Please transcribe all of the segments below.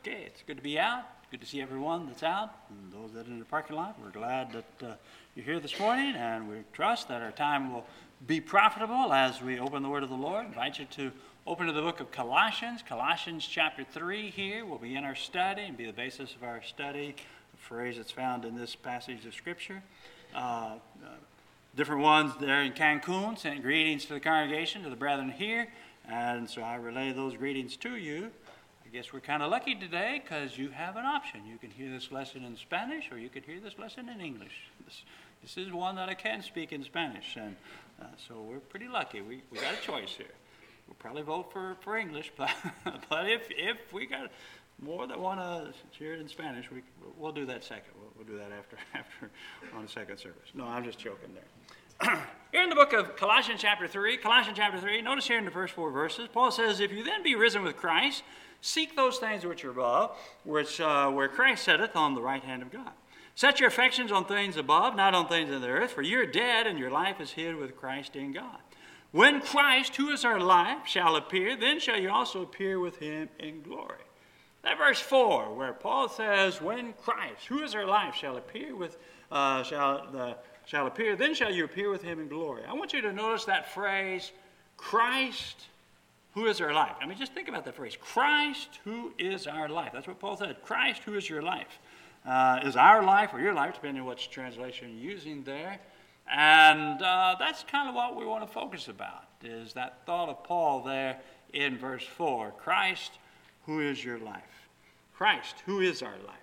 Okay, it's good to be out. Good to see everyone that's out and those that are in the parking lot. We're glad that uh, you're here this morning, and we trust that our time will be profitable as we open the Word of the Lord. I invite you to open to the book of Colossians, Colossians chapter 3 here we'll be in our study and be the basis of our study, the phrase that's found in this passage of Scripture. Uh, uh, different ones there in Cancun sent greetings to the congregation, to the brethren here, and so I relay those greetings to you. I guess we're kind of lucky today because you have an option. You can hear this lesson in Spanish or you can hear this lesson in English. This, this is one that I can speak in Spanish, and uh, so we're pretty lucky. We, we got a choice here. We'll probably vote for, for English, but, but if, if we got more that want to hear it in Spanish, we, we'll do that second. We'll, we'll do that after, after on the second service. No, I'm just joking there. here in the book of Colossians chapter 3, Colossians chapter 3, notice here in the first four verses, Paul says, If you then be risen with Christ, Seek those things which are above, which, uh, where Christ sitteth on the right hand of God. Set your affections on things above, not on things of the earth, for you're dead and your life is hid with Christ in God. When Christ, who is our life, shall appear, then shall you also appear with him in glory. That verse 4, where Paul says, When Christ, who is our life, shall appear with uh, shall, shall appear, then shall you appear with him in glory. I want you to notice that phrase, Christ who is our life? I mean, just think about that phrase Christ, who is our life? That's what Paul said. Christ, who is your life? Uh, is our life or your life, depending on which translation you're using there. And uh, that's kind of what we want to focus about, is that thought of Paul there in verse 4 Christ, who is your life? Christ, who is our life?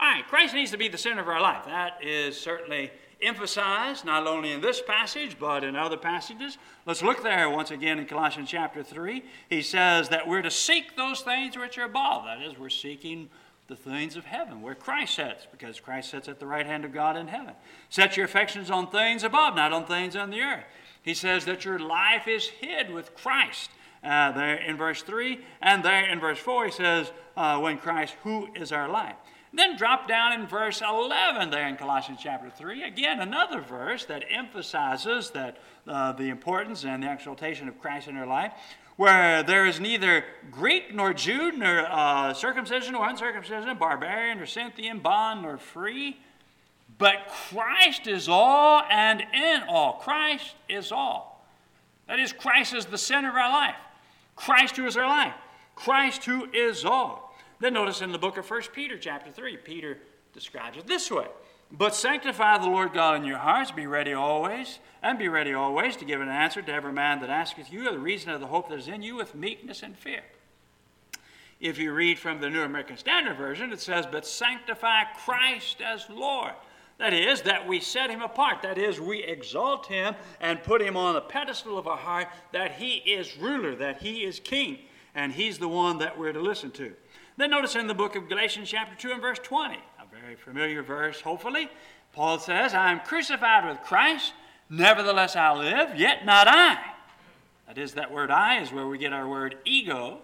All right, Christ needs to be the center of our life. That is certainly emphasized not only in this passage but in other passages. Let's look there once again in Colossians chapter 3. He says that we're to seek those things which are above. That is, we're seeking the things of heaven, where Christ sits, because Christ sits at the right hand of God in heaven. Set your affections on things above, not on things on the earth. He says that your life is hid with Christ. Uh, there in verse 3, and there in verse 4, he says, uh, When Christ, who is our life. Then drop down in verse 11 there in Colossians chapter 3. Again, another verse that emphasizes that uh, the importance and the exaltation of Christ in our life, where there is neither Greek nor Jew, nor uh, circumcision or uncircumcision, barbarian or Scythian, bond nor free, but Christ is all and in all. Christ is all. That is, Christ is the center of our life. Christ who is our life. Christ who is all. Then notice in the book of 1 Peter, chapter 3, Peter describes it this way But sanctify the Lord God in your hearts, be ready always, and be ready always to give an answer to every man that asketh you the reason of the hope that is in you with meekness and fear. If you read from the New American Standard Version, it says, But sanctify Christ as Lord. That is, that we set him apart. That is, we exalt him and put him on the pedestal of our heart, that he is ruler, that he is king, and he's the one that we're to listen to. Then notice in the book of Galatians, chapter 2, and verse 20, a very familiar verse, hopefully, Paul says, I am crucified with Christ, nevertheless I live, yet not I. That is, that word I is where we get our word ego.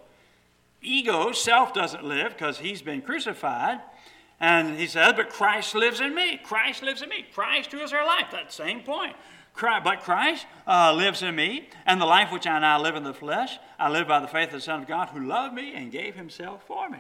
Ego, self doesn't live because he's been crucified. And he says, but Christ lives in me. Christ lives in me. Christ who is our life. That same point. But Christ uh, lives in me, and the life which I now live in the flesh, I live by the faith of the Son of God who loved me and gave himself for me.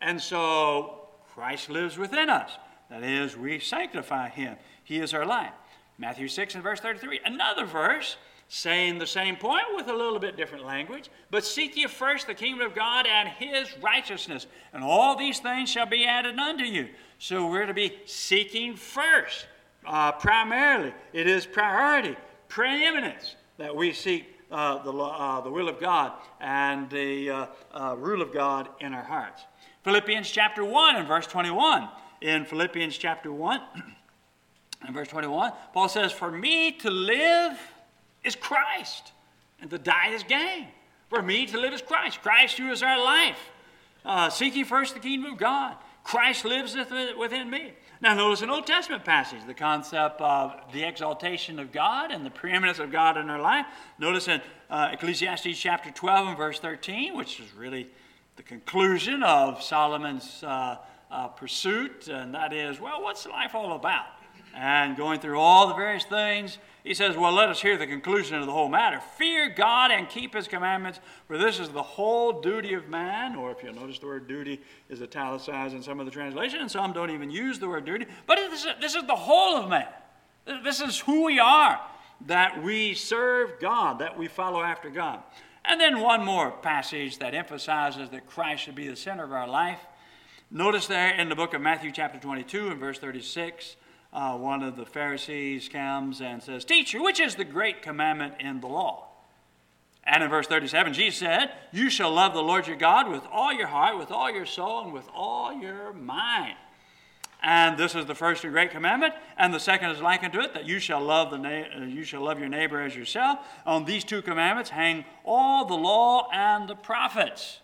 And so Christ lives within us. That is, we sanctify him. He is our life. Matthew 6 and verse 33. Another verse saying the same point with a little bit different language. But seek ye first the kingdom of God and his righteousness, and all these things shall be added unto you. So we're to be seeking first uh, primarily, it is priority, preeminence that we seek uh, the, uh, the will of God and the uh, uh, rule of God in our hearts. Philippians chapter 1 and verse 21. In Philippians chapter 1 and verse 21, Paul says, For me to live is Christ, and to die is gain. For me to live is Christ. Christ who is our life. Uh, seeking first the kingdom of God. Christ lives within me. Now, notice an Old Testament passage, the concept of the exaltation of God and the preeminence of God in our life. Notice in uh, Ecclesiastes chapter 12 and verse 13, which is really the conclusion of Solomon's uh, uh, pursuit, and that is, well, what's life all about? and going through all the various things, he says, Well, let us hear the conclusion of the whole matter. Fear God and keep his commandments, for this is the whole duty of man. Or if you'll notice, the word duty is italicized in some of the translations, and some don't even use the word duty. But this is, this is the whole of man. This is who we are, that we serve God, that we follow after God. And then one more passage that emphasizes that Christ should be the center of our life. Notice there in the book of Matthew, chapter 22, and verse 36, uh, one of the Pharisees comes and says, Teacher, which is the great commandment in the law? And in verse 37, Jesus said, You shall love the Lord your God with all your heart, with all your soul, and with all your mind. And this is the first and great commandment, and the second is like unto it, that you shall love the na- uh, you shall love your neighbor as yourself. On these two commandments hang all the law and the prophets.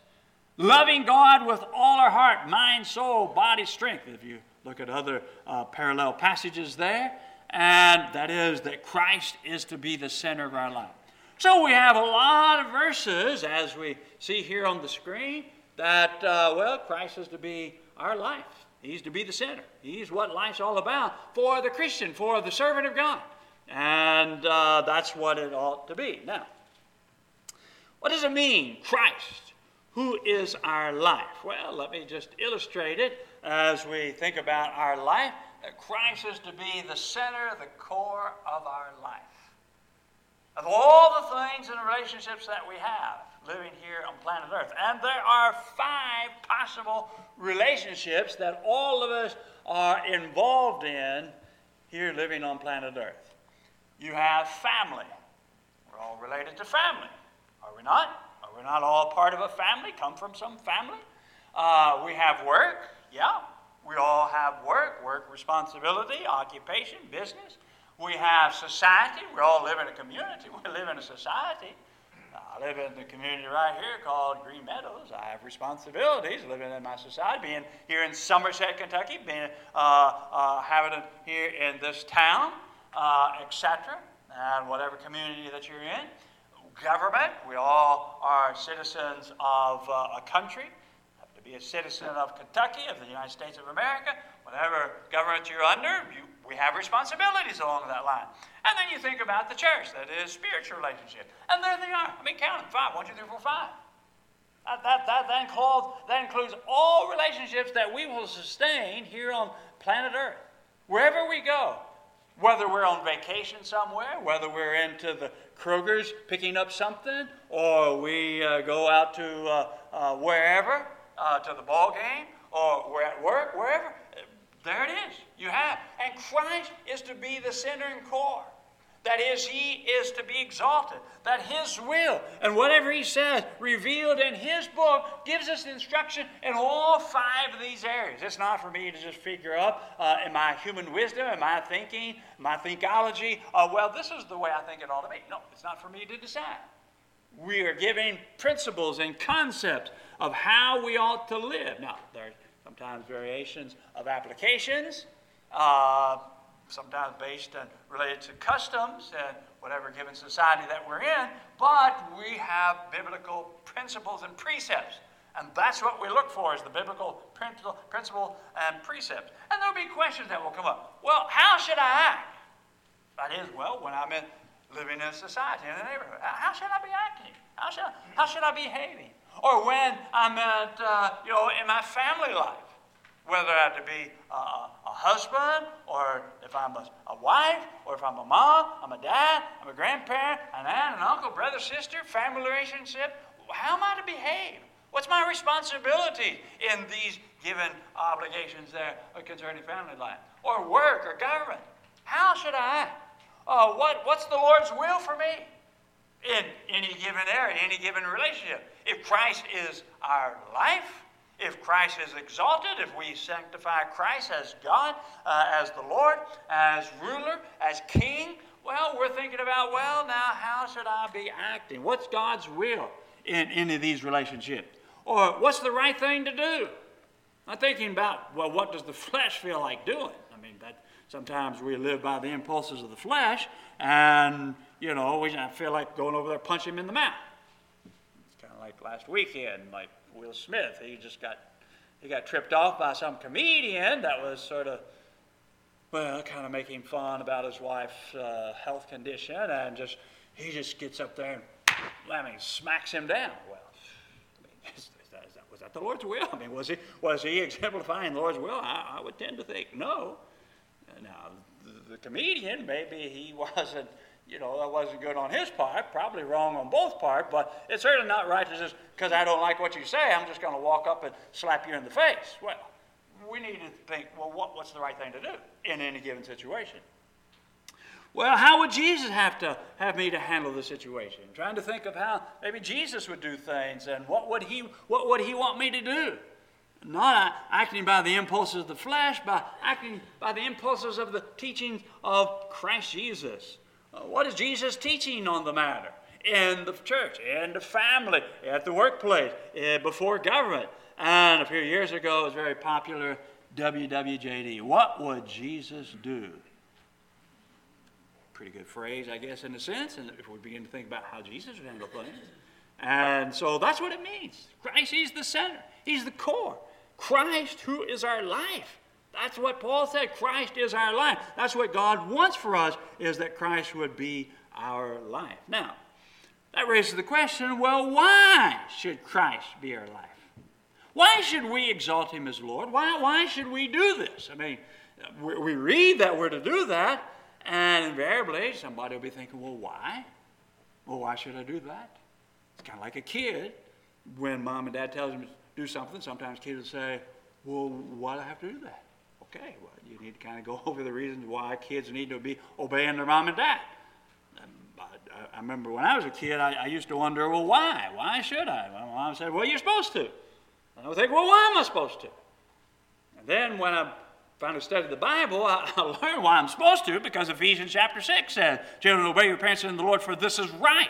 Loving God with all our heart, mind, soul, body, strength. If you look at other uh, parallel passages there, and that is that Christ is to be the center of our life. So we have a lot of verses, as we see here on the screen, that, uh, well, Christ is to be our life. He's to be the center. He's what life's all about for the Christian, for the servant of God. And uh, that's what it ought to be. Now, what does it mean, Christ? Who is our life? Well, let me just illustrate it as we think about our life. That Christ is to be the center, the core of our life. Of all the things and relationships that we have, living here on planet Earth. And there are five possible relationships that all of us are involved in here living on planet Earth. You have family. We're all related to family, are we not? Are we not all part of a family, come from some family? Uh, we have work, yeah. We all have work, work responsibility, occupation, business. We have society. We all live in a community. We live in a society. I live in the community right here called Green Meadows. I have responsibilities living in my society, being here in Somerset, Kentucky, being uh, uh, having here in this town, uh, etc., and whatever community that you're in. Government, we all are citizens of uh, a country. Be a citizen of Kentucky, of the United States of America. Whatever government you're under, you, we have responsibilities along that line. And then you think about the church, that is spiritual relationship. And there they are. I mean, count them. Five. One, two, three, four, five. That, that, that, that, includes, that includes all relationships that we will sustain here on planet Earth. Wherever we go, whether we're on vacation somewhere, whether we're into the Kroger's picking up something, or we uh, go out to uh, uh, wherever, uh, to the ball game, or we're at work, wherever, there it is. You have. And Christ is to be the center and core. That is, He is to be exalted. That His will and whatever He says, revealed in His book, gives us instruction in all five of these areas. It's not for me to just figure up uh, in my human wisdom, in my thinking, my thinkology, uh, well, this is the way I think it ought to be. No, it's not for me to decide. We are giving principles and concepts of how we ought to live. Now, there's sometimes variations of applications, uh, sometimes based and related to customs and whatever given society that we're in, but we have biblical principles and precepts. And that's what we look for is the biblical principle and precepts. And there'll be questions that will come up. Well, how should I act? That is, well, when I'm in, living in a society, in a neighborhood, how should I be acting? How should how should I be behaving? Or when I'm at, uh, you know, in my family life, whether I have to be a, a husband, or if I'm a, a, wife, or if I'm a mom, I'm a dad, I'm a grandparent, an aunt, an uncle, brother, sister, family relationship. How am I to behave? What's my responsibility in these given obligations there concerning family life, or work, or government? How should I act? Uh, what, what's the Lord's will for me? in any given area, any given relationship. If Christ is our life, if Christ is exalted, if we sanctify Christ as God, uh, as the Lord, as ruler, as king, well, we're thinking about, well, now how should I be acting? What's God's will in any of these relationships? Or what's the right thing to do? I'm thinking about, well, what does the flesh feel like doing? I mean, that sometimes we live by the impulses of the flesh, and you know, we feel like going over there punch him in the mouth. Like last weekend, like Will Smith. He just got he got tripped off by some comedian that was sort of well, kind of making fun about his wife's uh, health condition, and just he just gets up there and I mean, smacks him down. Well, I mean, is that, is that, was that the Lord's will? I mean, was he was he exemplifying the Lord's will? I, I would tend to think no. Now, the, the comedian maybe he wasn't. You know, that wasn't good on his part, probably wrong on both parts, but it's certainly not right to just, because I don't like what you say, I'm just going to walk up and slap you in the face. Well, we need to think, well, what, what's the right thing to do in any given situation? Well, how would Jesus have to have me to handle the situation? I'm trying to think of how maybe Jesus would do things and what would he what would he want me to do? Not acting by the impulses of the flesh, but acting by the impulses of the teachings of Christ Jesus. Uh, what is Jesus teaching on the matter? In the church, in the family, at the workplace, uh, before government. And a few years ago, it was very popular WWJD. What would Jesus do? pretty good phrase, I guess, in a sense, and if we begin to think about how Jesus would handle things. And so that's what it means. Christ, He's the center, He's the core. Christ, who is our life. That's what Paul said. Christ is our life. That's what God wants for us, is that Christ would be our life. Now, that raises the question well, why should Christ be our life? Why should we exalt him as Lord? Why, why should we do this? I mean, we read that we're to do that, and invariably, somebody will be thinking, well, why? Well, why should I do that? It's kind of like a kid. When mom and dad tells him to do something, sometimes kids will say, well, why do I have to do that? Okay, well, you need to kind of go over the reasons why kids need to be obeying their mom and dad. I remember when I was a kid, I, I, used to wonder, well, why? Why should I? My mom said, well, you're supposed to. And I would think, well, why am I supposed to? And then when I finally studied the Bible, I, I learned why I'm supposed to because Ephesians chapter 6 says, Children, obey your parents in the Lord, for this is right.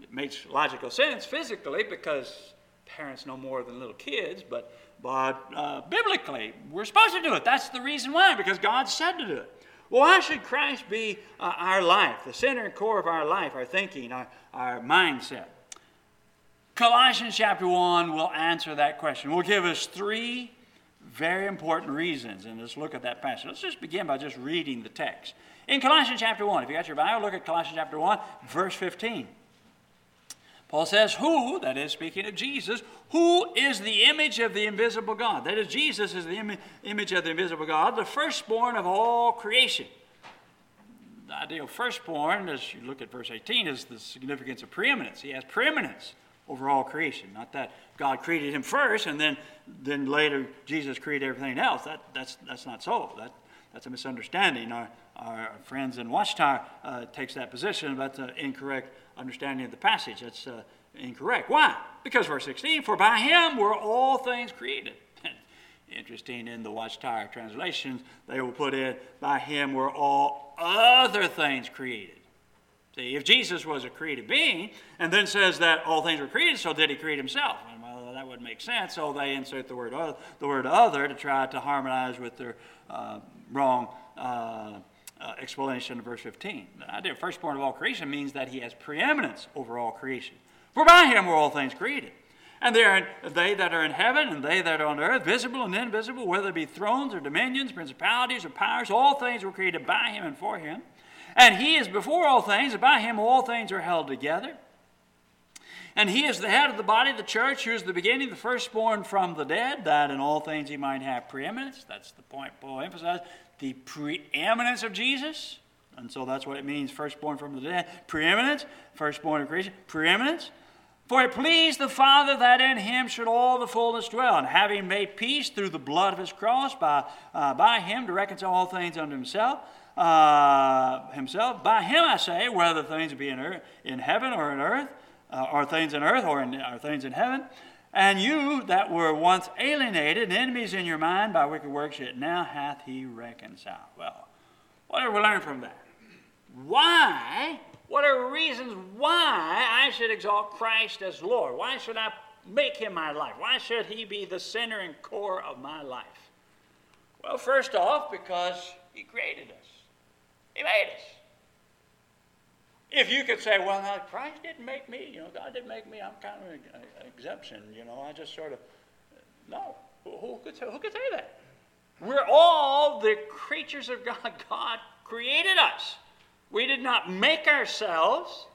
It makes logical sense physically because parents know more than little kids, but, but uh, biblically, we're supposed to do it. That's the reason why, because God said to do it. Well, why should Christ be uh, our life, the center and core of our life, our thinking, our, our mindset? Colossians chapter 1 will answer that question. Will give us three very important reasons. And let's look at that passage. Let's just begin by just reading the text. In Colossians chapter 1, if you got your Bible, look at Colossians chapter 1, verse 15. Paul says, Who, that is speaking of Jesus, who is the image of the invisible God? That is, Jesus is the Im- image of the invisible God, the firstborn of all creation. The idea of firstborn, as you look at verse 18, is the significance of preeminence. He has preeminence over all creation. Not that God created him first and then, then later Jesus created everything else. That, that's, that's not so. That, that's a misunderstanding. Our, our friends in Watchtower uh, takes that position, but that's an incorrect understanding of the passage. That's uh, incorrect. Why? Because verse 16, for by him were all things created. Interesting, in the Watchtower translations, they will put in, by him were all other things created. See, if Jesus was a created being and then says that all things were created, so did he create himself? Well, that wouldn't make sense. So they insert the word other, the word other to try to harmonize with their uh, wrong uh, uh, explanation of verse 15. The idea of firstborn of all creation means that he has preeminence over all creation. For by him were all things created. And they, are, they that are in heaven and they that are on earth, visible and invisible, whether it be thrones or dominions, principalities or powers, all things were created by him and for him. And he is before all things, and by him all things are held together. And he is the head of the body, of the church, who is the beginning, the firstborn from the dead, that in all things he might have preeminence. That's the point Paul emphasized. The preeminence of Jesus. And so that's what it means, firstborn from the dead. Preeminence, firstborn of creation, preeminence. For it pleased the Father that in him should all the fullness dwell, and having made peace through the blood of his cross, by, uh, by him to reconcile all things unto himself uh, himself. By him I say, whether things be in, earth, in heaven or in earth, uh, or things in earth or, in, or things in heaven. And you that were once alienated and enemies in your mind by wicked works, yet now hath he reconciled. Well, what do we learn from that? Why? What are reasons why I should exalt Christ as Lord? Why should I make him my life? Why should he be the center and core of my life? Well, first off, because he created us. He made us. If you could say, well, now Christ didn't make me, you know, God didn't make me, I'm kind of an exemption, you know, I just sort of, no. Who, could, say, who could say that? We're all the creatures of God. God created us. We did not make ourselves.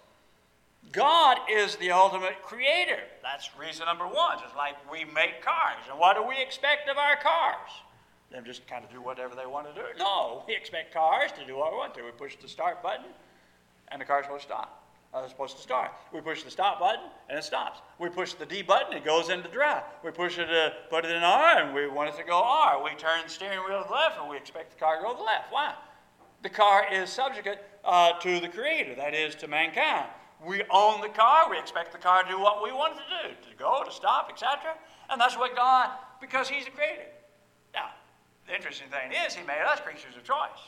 God is the ultimate creator. That's reason number one. Just like we make cars. And what do we expect of our cars? Them just kind of do whatever they want to do. No, we expect cars to do what we want to. We push the start button, and the car's supposed to stop. Uh, it's supposed to start. We push the stop button, and it stops. We push the D button, it goes into drive. We push it to put it in R, and we want it to go R. We turn the steering wheel to the left, and we expect the car to go to the left. Why? The car is subject uh, to the Creator, that is, to mankind. We own the car. We expect the car to do what we want it to do, to go, to stop, etc. And that's what God, because He's the Creator. Now, the interesting thing is, He made us creatures of choice.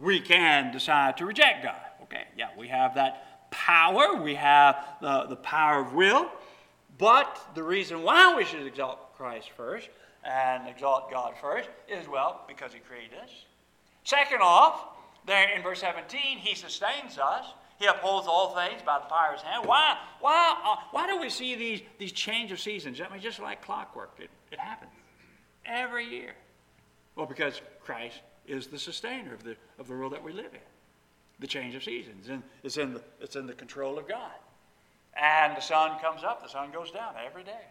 We can decide to reject God. Okay, yeah, we have that power. We have the, the power of will. But the reason why we should exalt Christ first and exalt God first is, well, because He created us. Second off, there in verse 17, He sustains us. He upholds all things by the power of his hand. Why, why, uh, why do we see these, these change of seasons? I mean, just like clockwork, it, it happens every year. Well, because Christ is the sustainer of the, of the world that we live in. The change of seasons. And it's in the, it's in the control of God. And the sun comes up, the sun goes down every day.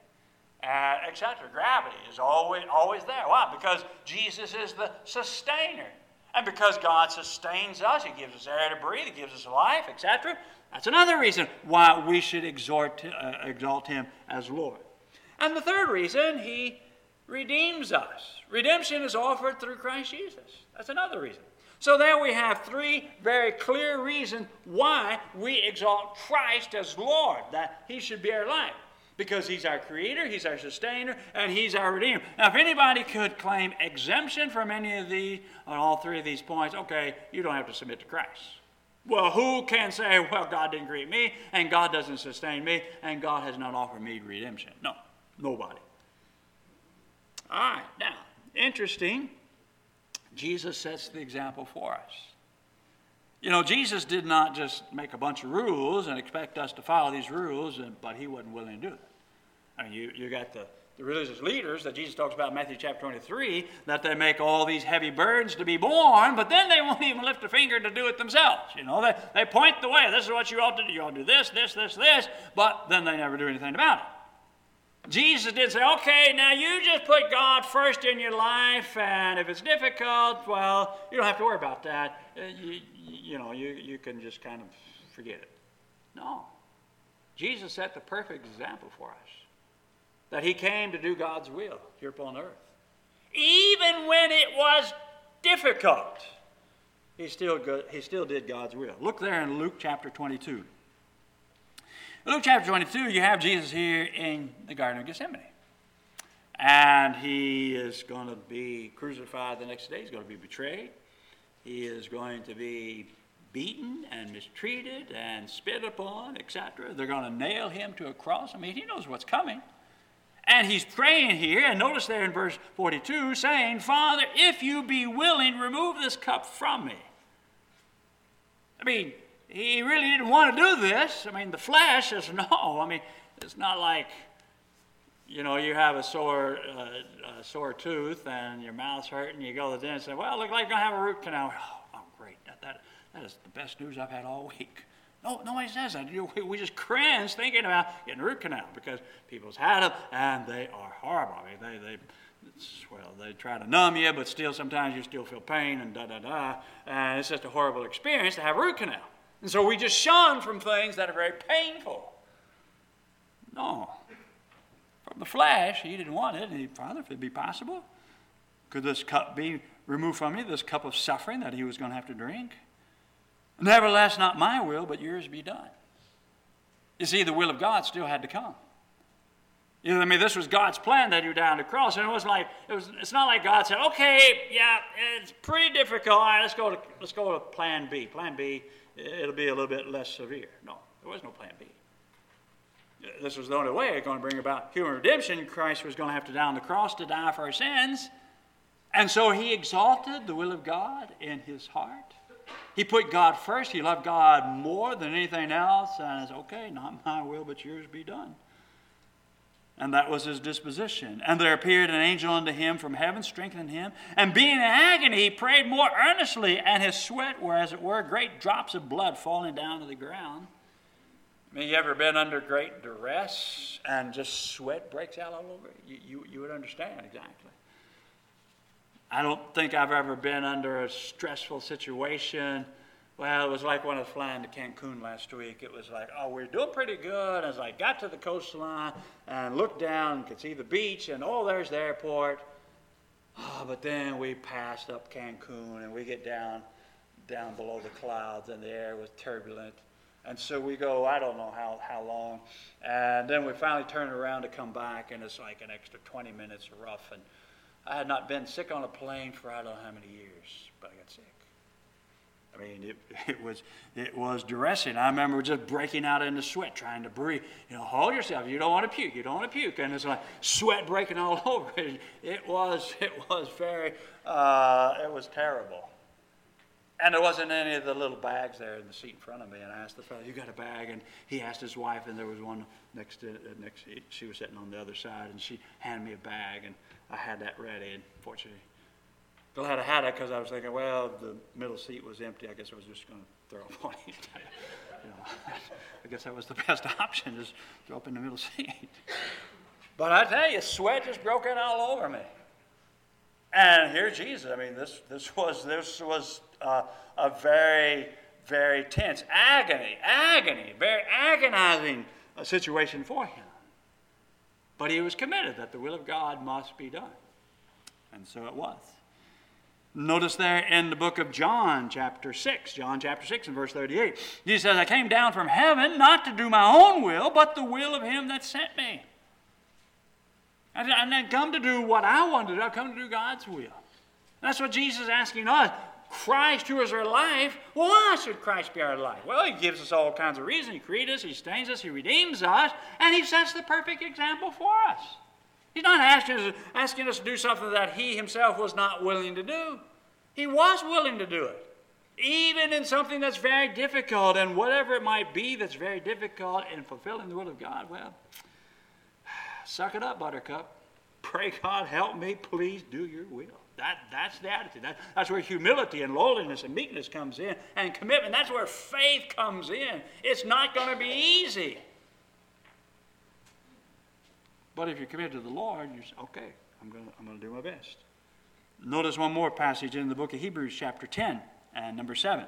Uh, etc. Gravity is always, always there. Why? Because Jesus is the sustainer. And because God sustains us, He gives us air to breathe, He gives us life, etc. That's another reason why we should exhort, uh, exalt Him as Lord. And the third reason, He redeems us. Redemption is offered through Christ Jesus. That's another reason. So there we have three very clear reasons why we exalt Christ as Lord, that He should be our life because he's our creator, he's our sustainer, and he's our redeemer. Now, if anybody could claim exemption from any of these, on all three of these points, okay, you don't have to submit to Christ. Well, who can say, well, God didn't create me, and God doesn't sustain me, and God has not offered me redemption? No, nobody. All right, now, interesting. Jesus sets the example for us. You know, Jesus did not just make a bunch of rules and expect us to follow these rules, but he wasn't willing to do that. I mean, you, you got the, the religious leaders that Jesus talks about in Matthew chapter 23, that they make all these heavy burdens to be borne, but then they won't even lift a finger to do it themselves. You know, they, they point the way. This is what you ought to do. You ought to do this, this, this, this, but then they never do anything about it. Jesus did say, okay, now you just put God first in your life, and if it's difficult, well, you don't have to worry about that. Uh, you, you know, you, you can just kind of forget it. No. Jesus set the perfect example for us that he came to do God's will here upon earth. Even when it was difficult, he still, good, he still did God's will. Look there in Luke chapter 22. Luke chapter 22, you have Jesus here in the Garden of Gethsemane. And he is going to be crucified the next day. He's going to be betrayed. He is going to be beaten and mistreated and spit upon, etc. They're going to nail him to a cross. I mean, he knows what's coming. And he's praying here, and notice there in verse 42, saying, Father, if you be willing, remove this cup from me. I mean, he really didn't want to do this. I mean, the flesh says no. I mean, it's not like, you know, you have a sore, uh, a sore tooth and your mouth's hurting. You go to the dentist and say, well, look like you're going to have a root canal. Oh, oh, great. That, that, that is the best news I've had all week. No, nobody says that. We just cringe thinking about getting a root canal because people's had them and they are horrible. I mean, they, they, well, they try to numb you, but still sometimes you still feel pain and da da da. And it's just a horrible experience to have a root canal. And so we just shun from things that are very painful. No. From the flesh, he didn't want it. And he, Father, if it be possible, could this cup be removed from me, this cup of suffering that he was going to have to drink? Nevertheless, not my will, but yours be done. You see, the will of God still had to come. You know, I mean, this was God's plan that he you on the cross, and it was like it was. It's not like God said, "Okay, yeah, it's pretty difficult. All right, let's go to let's go to Plan B. Plan B it'll be a little bit less severe. No, there was no plan B. This was the only way going to bring about human redemption. Christ was going to have to die on the cross to die for our sins. And so he exalted the will of God in his heart. He put God first. He loved God more than anything else. And it's okay, not my will, but yours be done. And that was his disposition. And there appeared an angel unto him from heaven, strengthening him. And being in agony, he prayed more earnestly, and his sweat were, as it were, great drops of blood falling down to the ground. I mean, you ever been under great duress and just sweat breaks out all over? You, you, you would understand exactly. I don't think I've ever been under a stressful situation well, it was like when I was flying to Cancun last week. It was like, oh, we're doing pretty good. As I got to the coastline and looked down and could see the beach, and oh, there's the airport. Oh, but then we passed up Cancun and we get down down below the clouds, and the air was turbulent. And so we go, I don't know how, how long. And then we finally turn around to come back, and it's like an extra 20 minutes rough. And I had not been sick on a plane for I don't know how many years, but I got sick. I mean, it, it was it was dressing. I remember just breaking out into sweat, trying to breathe. You know, hold yourself. You don't want to puke. You don't want to puke, and it's like sweat breaking all over. It, it was it was very uh, it was terrible. And there wasn't any of the little bags there in the seat in front of me. And I asked the fellow, "You got a bag?" And he asked his wife, and there was one next to uh, next. She was sitting on the other side, and she handed me a bag, and I had that ready. And fortunately, glad I had it because I was thinking, well, the middle seat was empty. I guess I was just going to throw up on you know, I guess that was the best option, just throw up in the middle seat. But I tell you, sweat just broke in all over me. And here Jesus, I mean, this, this was, this was uh, a very, very tense agony, agony, very agonizing uh, situation for him. But he was committed that the will of God must be done. And so it was. Notice there in the book of John, chapter 6, John chapter 6 and verse 38, Jesus says, I came down from heaven not to do my own will, but the will of him that sent me. I didn't come to do what I want to do, I've come to do God's will. That's what Jesus is asking us. Christ, who is our life, why should Christ be our life? Well, He gives us all kinds of reasons. He created us, He stains us, He redeems us, and He sets the perfect example for us. He's not asking us, asking us to do something that he himself was not willing to do. He was willing to do it, even in something that's very difficult, and whatever it might be that's very difficult in fulfilling the will of God. Well, suck it up, Buttercup. Pray God, help me, please do your will. That, that's the attitude. That, that's where humility and lowliness and meekness comes in, and commitment. That's where faith comes in. It's not going to be easy. But if you're committed to the Lord, you say, okay, I'm going to I'm going to do my best. Notice one more passage in the book of Hebrews, chapter 10 and number 7.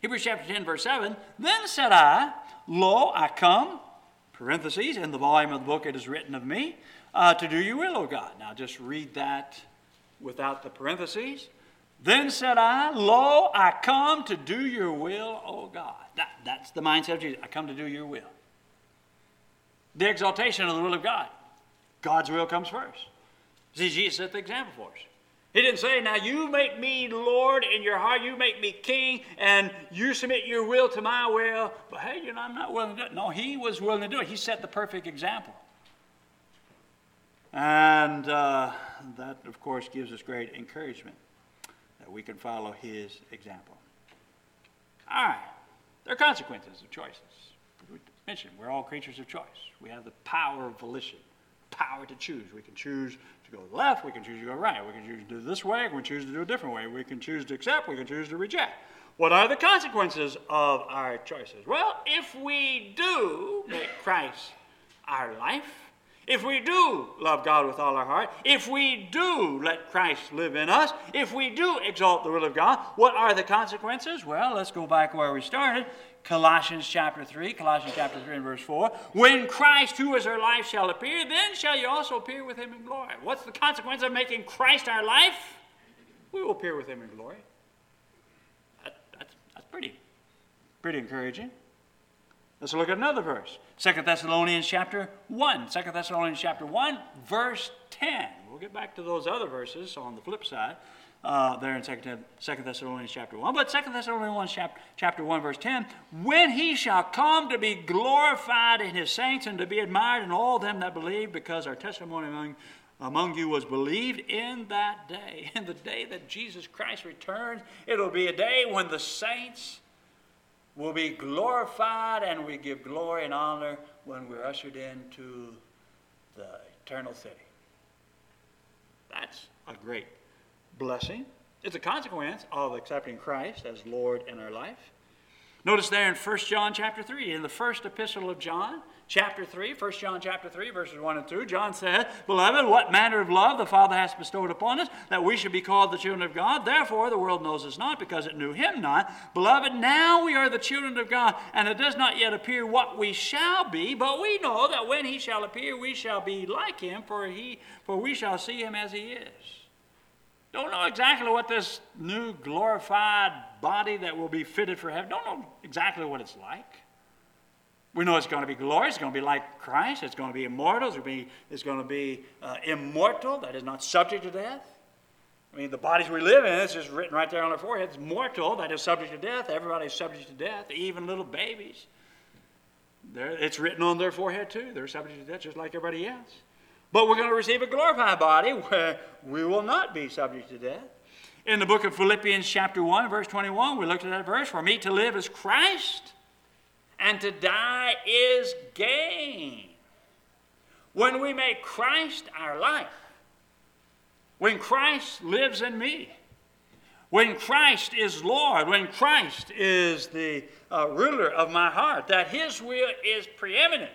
Hebrews chapter 10, verse 7 Then said I, Lo, I come, parentheses, in the volume of the book it is written of me, uh, to do your will, O God. Now just read that without the parentheses. Then said I, Lo, I come to do your will, O God. That, that's the mindset of Jesus. I come to do your will the exaltation of the will of God. God's will comes first. See, Jesus set the example for us. He didn't say, Now you make me Lord in your heart, you make me king, and you submit your will to my will. But hey, you know, I'm not willing to do it. No, he was willing to do it. He set the perfect example. And uh, that, of course, gives us great encouragement that we can follow his example. All right, there are consequences of choices mentioned, we're all creatures of choice. We have the power of volition, power to choose. We can choose to go left, we can choose to go right, we can choose to do this way, we can choose to do a different way, we can choose to accept, we can choose to reject. What are the consequences of our choices? Well, if we do make Christ our life, if we do love God with all our heart, if we do let Christ live in us, if we do exalt the will of God, what are the consequences? Well, let's go back where we started. Colossians chapter 3, Colossians chapter 3 and verse 4. When Christ, who is our life, shall appear, then shall you also appear with him in glory. What's the consequence of making Christ our life? We will appear with him in glory. That, that's, that's pretty, pretty encouraging. Let's look at another verse. 2 Thessalonians chapter 1. 2 Thessalonians chapter 1, verse 10. We'll get back to those other verses on the flip side uh, there in 2, Thessalonians chapter 1. But 2 Thessalonians chapter, chapter 1, verse 10, when he shall come to be glorified in his saints and to be admired in all them that believe, because our testimony among, among you was believed in that day. In the day that Jesus Christ returns, it'll be a day when the saints will be glorified and we give glory and honor when we're ushered into the eternal city. That's a great blessing. It's a consequence of accepting Christ as Lord in our life. Notice there in 1 John chapter 3, in the first epistle of John, chapter 3, 1 John chapter 3, verses 1 and 2, John said, Beloved, what manner of love the Father has bestowed upon us, that we should be called the children of God. Therefore, the world knows us not, because it knew him not. Beloved, now we are the children of God, and it does not yet appear what we shall be, but we know that when he shall appear, we shall be like him, for, he, for we shall see him as he is. Don't know exactly what this new glorified body that will be fitted for heaven, don't know exactly what it's like. We know it's going to be glorious. It's going to be like Christ. It's going to be immortal. It's going to be, it's going to be uh, immortal, that is not subject to death. I mean, the bodies we live in, it's just written right there on our foreheads, mortal, that is subject to death. Everybody's subject to death, even little babies. They're, it's written on their forehead, too. They're subject to death just like everybody else. But we're going to receive a glorified body where we will not be subject to death. In the book of Philippians, chapter 1, verse 21, we looked at that verse. For me to live is Christ, and to die is gain. When we make Christ our life, when Christ lives in me, when Christ is Lord, when Christ is the uh, ruler of my heart, that His will is preeminent,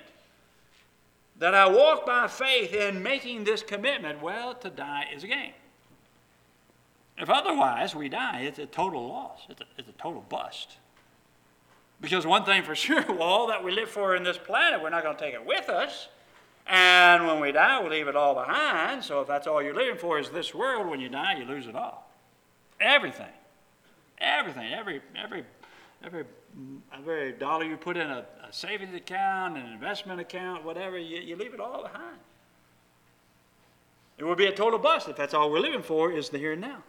that I walk by faith in making this commitment, well, to die is a gain. If otherwise we die, it's a total loss, it's a, it's a total bust. Because one thing for sure, well, all that we live for in this planet, we're not going to take it with us. And when we die, we'll leave it all behind. So if that's all you're living for is this world, when you die, you lose it all. Everything. Everything. Every, every, every, every dollar you put in a, a savings account, an investment account, whatever, you, you leave it all behind. It would be a total bust if that's all we're living for is the here and now.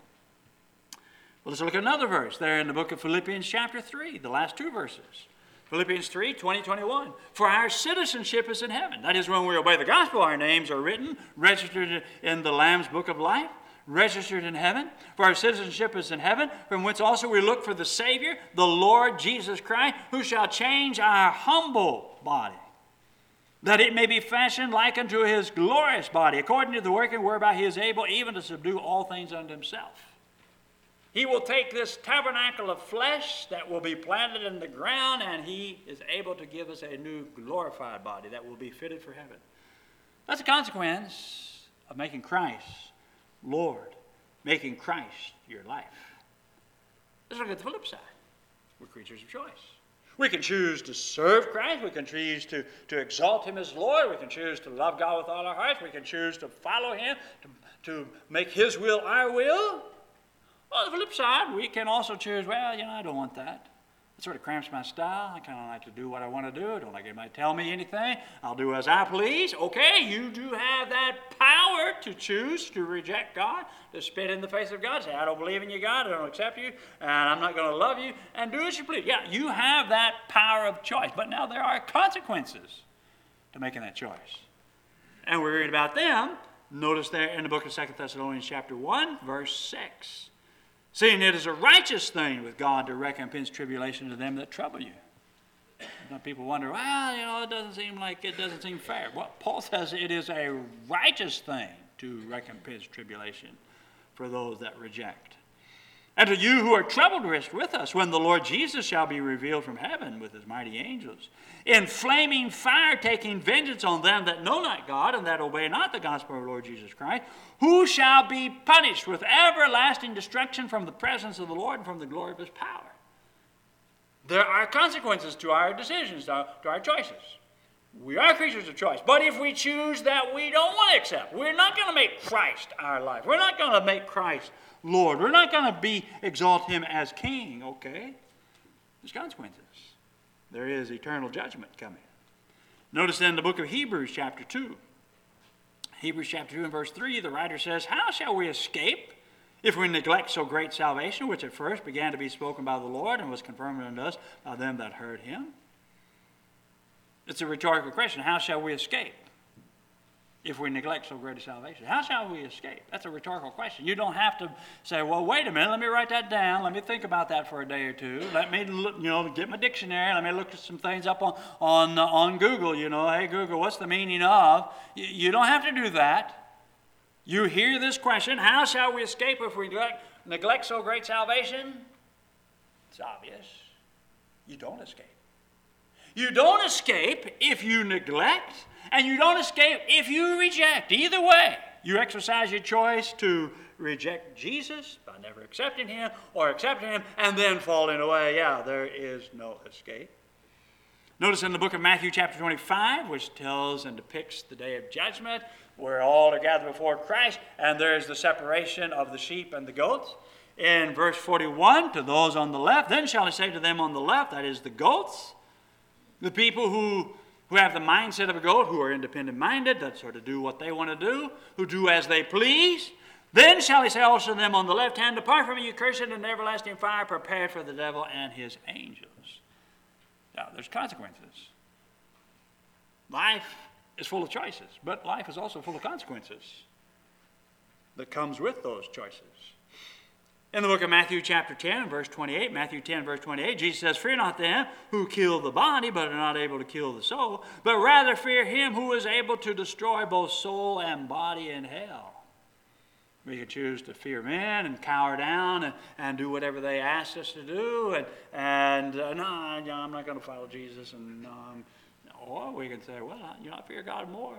Well, let's look at another verse there in the book of Philippians, chapter 3, the last two verses. Philippians 3 20, 21. For our citizenship is in heaven. That is, when we obey the gospel, our names are written, registered in the Lamb's book of life, registered in heaven. For our citizenship is in heaven, from whence also we look for the Savior, the Lord Jesus Christ, who shall change our humble body, that it may be fashioned like unto his glorious body, according to the working whereby he is able even to subdue all things unto himself. He will take this tabernacle of flesh that will be planted in the ground, and He is able to give us a new glorified body that will be fitted for heaven. That's a consequence of making Christ Lord, making Christ your life. Let's look at the flip side. We're creatures of choice. We can choose to serve Christ. We can choose to, to exalt Him as Lord. We can choose to love God with all our hearts. We can choose to follow Him, to, to make His will our will. On the flip side, we can also choose, well, you know, I don't want that. It sort of cramps my style. I kind of like to do what I want to do. I don't like anybody tell me anything. I'll do as I please. Okay, you do have that power to choose to reject God, to spit in the face of God, say, I don't believe in you, God, I don't accept you, and I'm not going to love you, and do as you please. Yeah, you have that power of choice. But now there are consequences to making that choice. And we're reading about them. Notice there in the book of Second Thessalonians, chapter 1, verse 6. Seeing it is a righteous thing with God to recompense tribulation to them that trouble you. Some people wonder, well, you know, it doesn't seem like it doesn't seem fair. Well, Paul says it is a righteous thing to recompense tribulation for those that reject. And to you who are troubled, with us when the Lord Jesus shall be revealed from heaven with his mighty angels, in flaming fire, taking vengeance on them that know not God and that obey not the gospel of our Lord Jesus Christ, who shall be punished with everlasting destruction from the presence of the Lord and from the glory of his power. There are consequences to our decisions, to our choices. We are creatures of choice. But if we choose that we don't want to accept, we're not going to make Christ our life. We're not going to make Christ Lord. We're not going to be exalt him as king, okay? There's consequences. There is eternal judgment coming. Notice then the book of Hebrews, chapter 2. Hebrews chapter 2 and verse 3, the writer says, How shall we escape if we neglect so great salvation, which at first began to be spoken by the Lord and was confirmed unto us by them that heard him? It's a rhetorical question. How shall we escape? If we neglect so great a salvation? How shall we escape? That's a rhetorical question. You don't have to say, well, wait a minute, let me write that down. Let me think about that for a day or two. Let me, look, you know, get my dictionary. Let me look at some things up on, on, on Google. You know, hey, Google, what's the meaning of? You, you don't have to do that. You hear this question, how shall we escape if we neglect, neglect so great salvation? It's obvious. You don't escape. You don't escape if you neglect, and you don't escape if you reject. Either way, you exercise your choice to reject Jesus by never accepting him or accepting him and then falling away. Yeah, there is no escape. Notice in the book of Matthew, chapter 25, which tells and depicts the day of judgment, where all are gathered before Christ, and there is the separation of the sheep and the goats. In verse 41, to those on the left, then shall I say to them on the left, that is the goats, the people who, who have the mindset of a goat, who are independent minded, that sort of do what they want to do, who do as they please. Then shall he say also to them on the left hand, Depart from me, you cursed, into everlasting fire prepared for the devil and his angels. Now, there's consequences. Life is full of choices, but life is also full of consequences that comes with those choices. In the book of Matthew, chapter 10, verse 28, Matthew 10, verse 28, Jesus says, Fear not them who kill the body, but are not able to kill the soul, but rather fear him who is able to destroy both soul and body in hell. We can choose to fear men and cower down and, and do whatever they ask us to do, and, and uh, no, I'm not going to follow Jesus, and um, or we can say, well, you know, I fear God more.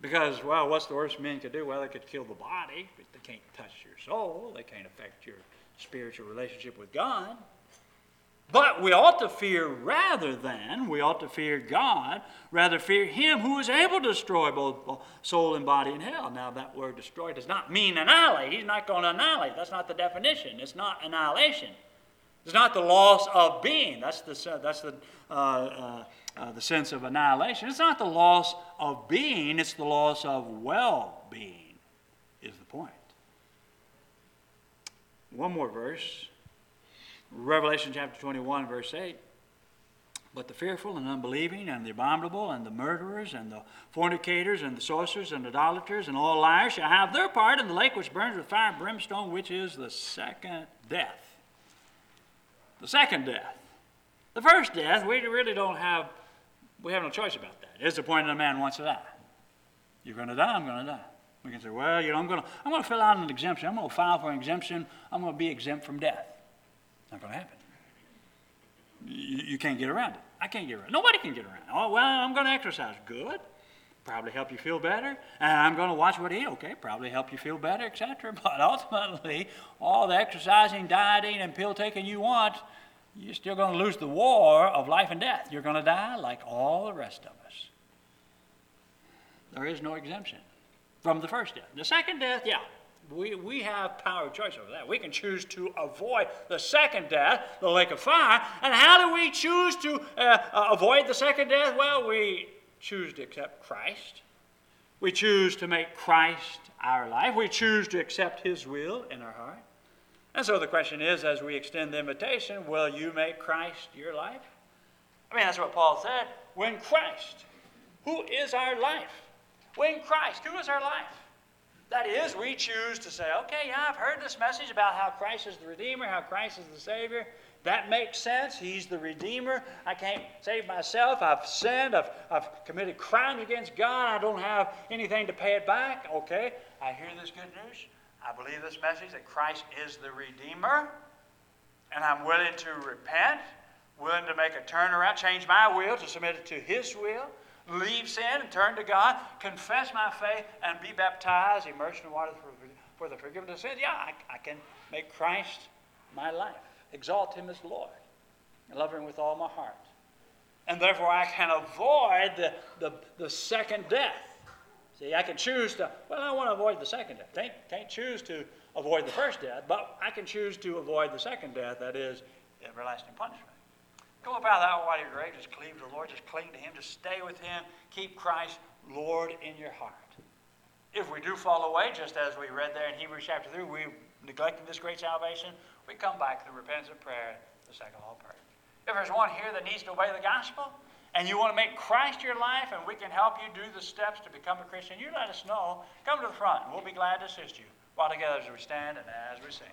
Because, well, what's the worst men could do? Well, they could kill the body, but they can't touch your soul. They can't affect your spiritual relationship with God. But we ought to fear rather than, we ought to fear God, rather fear Him who is able to destroy both soul and body in hell. Now, that word destroy does not mean annihilate. He's not going to annihilate. That's not the definition. It's not annihilation. It's not the loss of being. That's the, that's the, uh, uh, uh, the sense of annihilation. It's not the loss of being, it's the loss of well being, is the point. One more verse Revelation chapter 21, verse 8. But the fearful and unbelieving and the abominable and the murderers and the fornicators and the sorcerers and idolaters and all liars shall have their part in the lake which burns with fire and brimstone, which is the second death the second death. The first death, we really don't have, we have no choice about that. It's the point that a man wants to die. You're going to die, I'm going to die. We can say, well, you know, I'm going to, I'm going to fill out an exemption. I'm going to file for an exemption. I'm going to be exempt from death. Not going to happen. You, you can't get around it. I can't get around it. Nobody can get around it. Oh, well, I'm going to exercise. Good probably help you feel better. And I'm going to watch what I eat. Okay, probably help you feel better, etc. But ultimately, all the exercising, dieting, and pill taking you want, you're still going to lose the war of life and death. You're going to die like all the rest of us. There is no exemption from the first death. The second death, yeah, we, we have power of choice over that. We can choose to avoid the second death, the lake of fire. And how do we choose to uh, uh, avoid the second death? Well, we choose to accept Christ. We choose to make Christ our life. We choose to accept His will in our heart. And so the question is as we extend the invitation, will you make Christ your life? I mean, that's what Paul said. When Christ, who is our life? When Christ, who is our life? That is, we choose to say, okay, yeah, I've heard this message about how Christ is the Redeemer, how Christ is the Savior. That makes sense. He's the Redeemer. I can't save myself. I've sinned. I've, I've committed crimes against God. I don't have anything to pay it back. Okay, I hear this good news. I believe this message that Christ is the Redeemer. And I'm willing to repent, willing to make a turnaround, change my will to submit it to His will, leave sin and turn to God, confess my faith, and be baptized, immersed in water for, for the forgiveness of sins. Yeah, I, I can make Christ my life exalt him as Lord, and love him with all my heart. And therefore, I can avoid the, the, the second death. See, I can choose to, well, I want to avoid the second death. Can't, can't choose to avoid the first death, but I can choose to avoid the second death, that is, everlasting punishment. Go up out of that while you're grave, just cleave to the Lord, just cling to Him, just stay with Him, keep Christ Lord in your heart. If we do fall away, just as we read there in Hebrews chapter 3, we neglected this great salvation, we come back to repentance and prayer, the second law prayer. If there's one here that needs to obey the gospel, and you want to make Christ your life, and we can help you do the steps to become a Christian, you let us know. Come to the front, and we'll be glad to assist you. While together as we stand and as we sing.